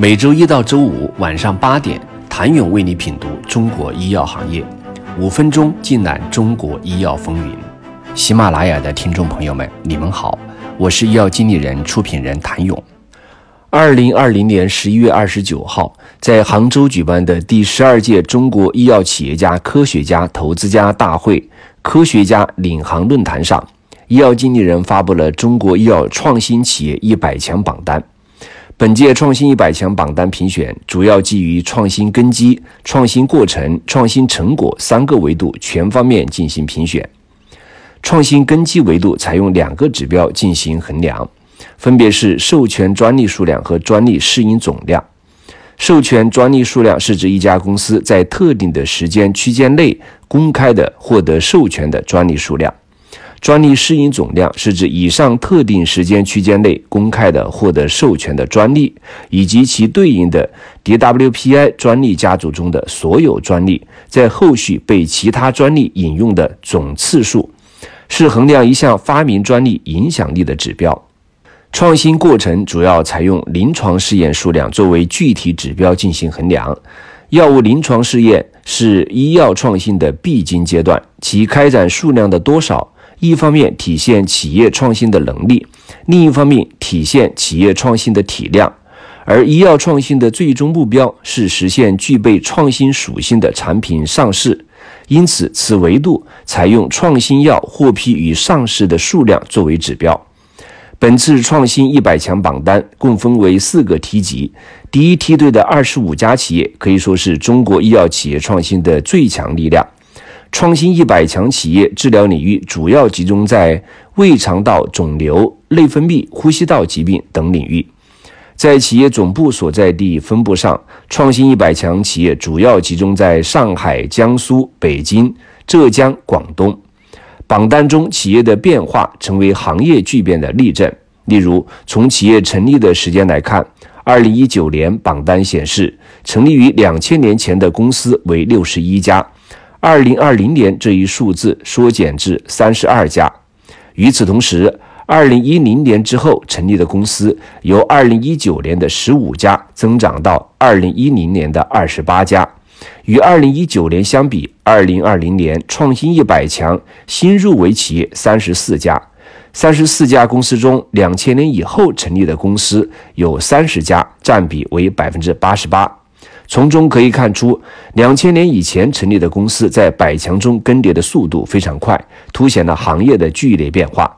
每周一到周五晚上八点，谭勇为你品读中国医药行业，五分钟尽览中国医药风云。喜马拉雅的听众朋友们，你们好，我是医药经理人、出品人谭勇。二零二零年十一月二十九号，在杭州举办的第十二届中国医药企业家、科学家、投资家大会科学家领航论坛上，医药经理人发布了中国医药创新企业一百强榜单。本届创新一百强榜单评选主要基于创新根基、创新过程、创新成果三个维度全方面进行评选。创新根基维度采用两个指标进行衡量，分别是授权专利数量和专利适应总量。授权专利数量是指一家公司在特定的时间区间内公开的获得授权的专利数量。专利适应总量是指以上特定时间区间内公开的获得授权的专利，以及其对应的 DWPI 专利家族中的所有专利在后续被其他专利引用的总次数，是衡量一项发明专利影响力的指标。创新过程主要采用临床试验数量作为具体指标进行衡量。药物临床试验是医药创新的必经阶段，其开展数量的多少。一方面体现企业创新的能力，另一方面体现企业创新的体量。而医药创新的最终目标是实现具备创新属性的产品上市，因此此维度采用创新药获批与上市的数量作为指标。本次创新一百强榜单共分为四个梯级，第一梯队的二十五家企业可以说是中国医药企业创新的最强力量。创新一百强企业治疗领域主要集中在胃肠道肿瘤、内分泌、呼吸道疾病等领域。在企业总部所在地分布上，创新一百强企业主要集中在上海、江苏、北京、浙江、广东。榜单中企业的变化成为行业巨变的例证。例如，从企业成立的时间来看，二零一九年榜单显示，成立于两千年前的公司为六十一家。二零二零年这一数字缩减至三十二家。与此同时，二零一零年之后成立的公司由二零一九年的十五家增长到二零一零年的二十八家。与二零一九年相比，二零二零年创新一百强新入围企业三十四家。三十四家公司中，两千年以后成立的公司有三十家，占比为百分之八十八。从中可以看出，两千年以前成立的公司在百强中更迭的速度非常快，凸显了行业的剧烈变化。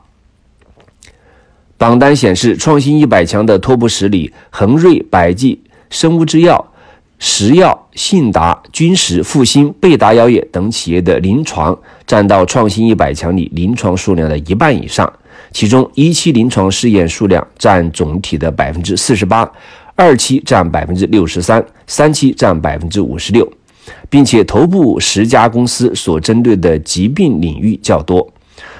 榜单显示，创新一百强的 TOP 十里，恒瑞、百济、生物制药、石药、信达、君实、复星、贝达药业等企业的临床占到创新一百强里临床数量的一半以上，其中一期临床试验数量占总体的百分之四十八。二期占百分之六十三，三期占百分之五十六，并且头部十家公司所针对的疾病领域较多。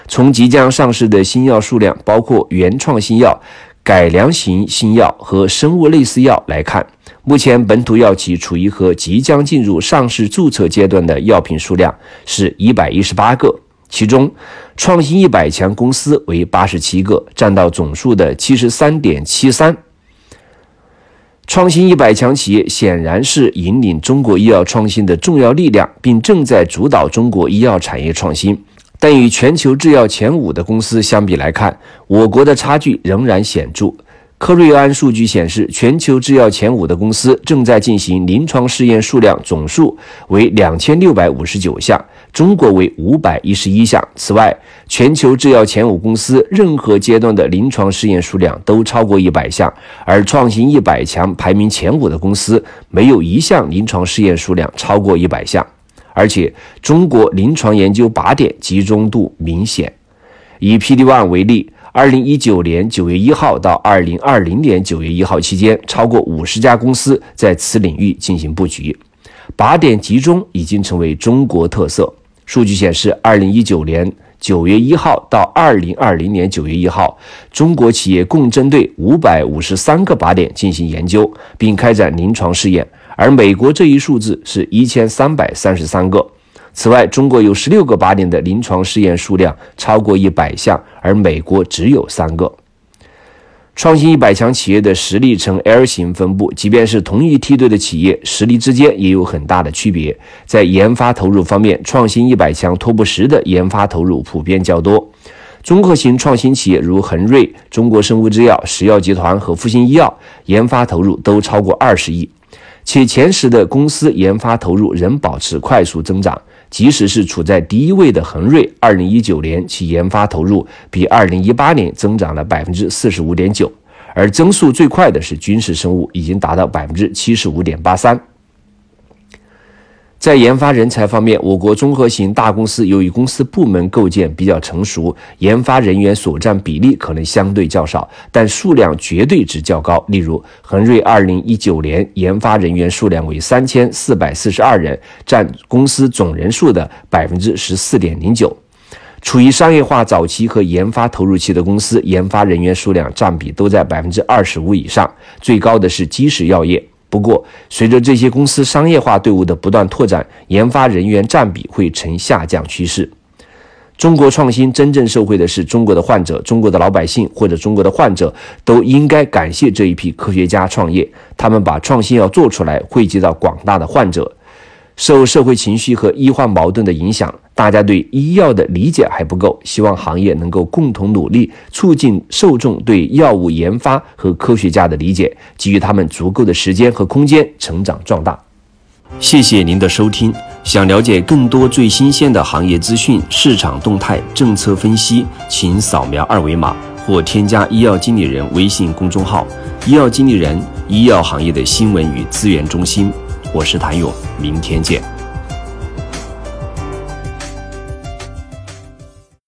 从即将上市的新药数量，包括原创新药、改良型新药和生物类似药来看，目前本土药企处于和即将进入上市注册阶段的药品数量是一百一十八个，其中创新一百强公司为八十七个，占到总数的七十三点七三。创新一百强企业显然是引领中国医药创新的重要力量，并正在主导中国医药产业创新。但与全球制药前五的公司相比来看，我国的差距仍然显著。科瑞安数据显示，全球制药前五的公司正在进行临床试验数量总数为两千六百五十九项，中国为五百一十一项。此外，全球制药前五公司任何阶段的临床试验数量都超过一百项，而创新一百强排名前五的公司没有一项临床试验数量超过一百项，而且中国临床研究靶点集中度明显。以 PD-1 为例。二零一九年九月一号到二零二零年九月一号期间，超过五十家公司在此领域进行布局，靶点集中已经成为中国特色。数据显示，二零一九年九月一号到二零二零年九月一号，中国企业共针对五百五十三个靶点进行研究，并开展临床试验，而美国这一数字是一千三百三十三个。此外，中国有十六个靶点的临床试验数量超过一百项，而美国只有三个。创新一百强企业的实力呈 L 型分布，即便是同一梯队的企业，实力之间也有很大的区别。在研发投入方面，创新一百强 TOP 十的研发投入普遍较多。综合型创新企业如恒瑞、中国生物制药、石药集团和复星医药，研发投入都超过二十亿。且前十的公司研发投入仍保持快速增长，即使是处在第一位的恒瑞，二零一九年其研发投入比二零一八年增长了百分之四十五点九，而增速最快的是军事生物，已经达到百分之七十五点八三。在研发人才方面，我国综合型大公司由于公司部门构建比较成熟，研发人员所占比例可能相对较少，但数量绝对值较高。例如，恒瑞二零一九年研发人员数量为三千四百四十二人，占公司总人数的百分之十四点零九。处于商业化早期和研发投入期的公司，研发人员数量占比都在百分之二十五以上，最高的是基石药业。不过，随着这些公司商业化队伍的不断拓展，研发人员占比会呈下降趋势。中国创新真正受惠的是中国的患者、中国的老百姓或者中国的患者，都应该感谢这一批科学家创业，他们把创新要做出来，惠及到广大的患者。受社会情绪和医患矛盾的影响，大家对医药的理解还不够。希望行业能够共同努力，促进受众对药物研发和科学家的理解，给予他们足够的时间和空间成长壮大。谢谢您的收听。想了解更多最新鲜的行业资讯、市场动态、政策分析，请扫描二维码或添加医药经理人微信公众号“医药经理人”——医药行业的新闻与资源中心。我是谭勇，明天见。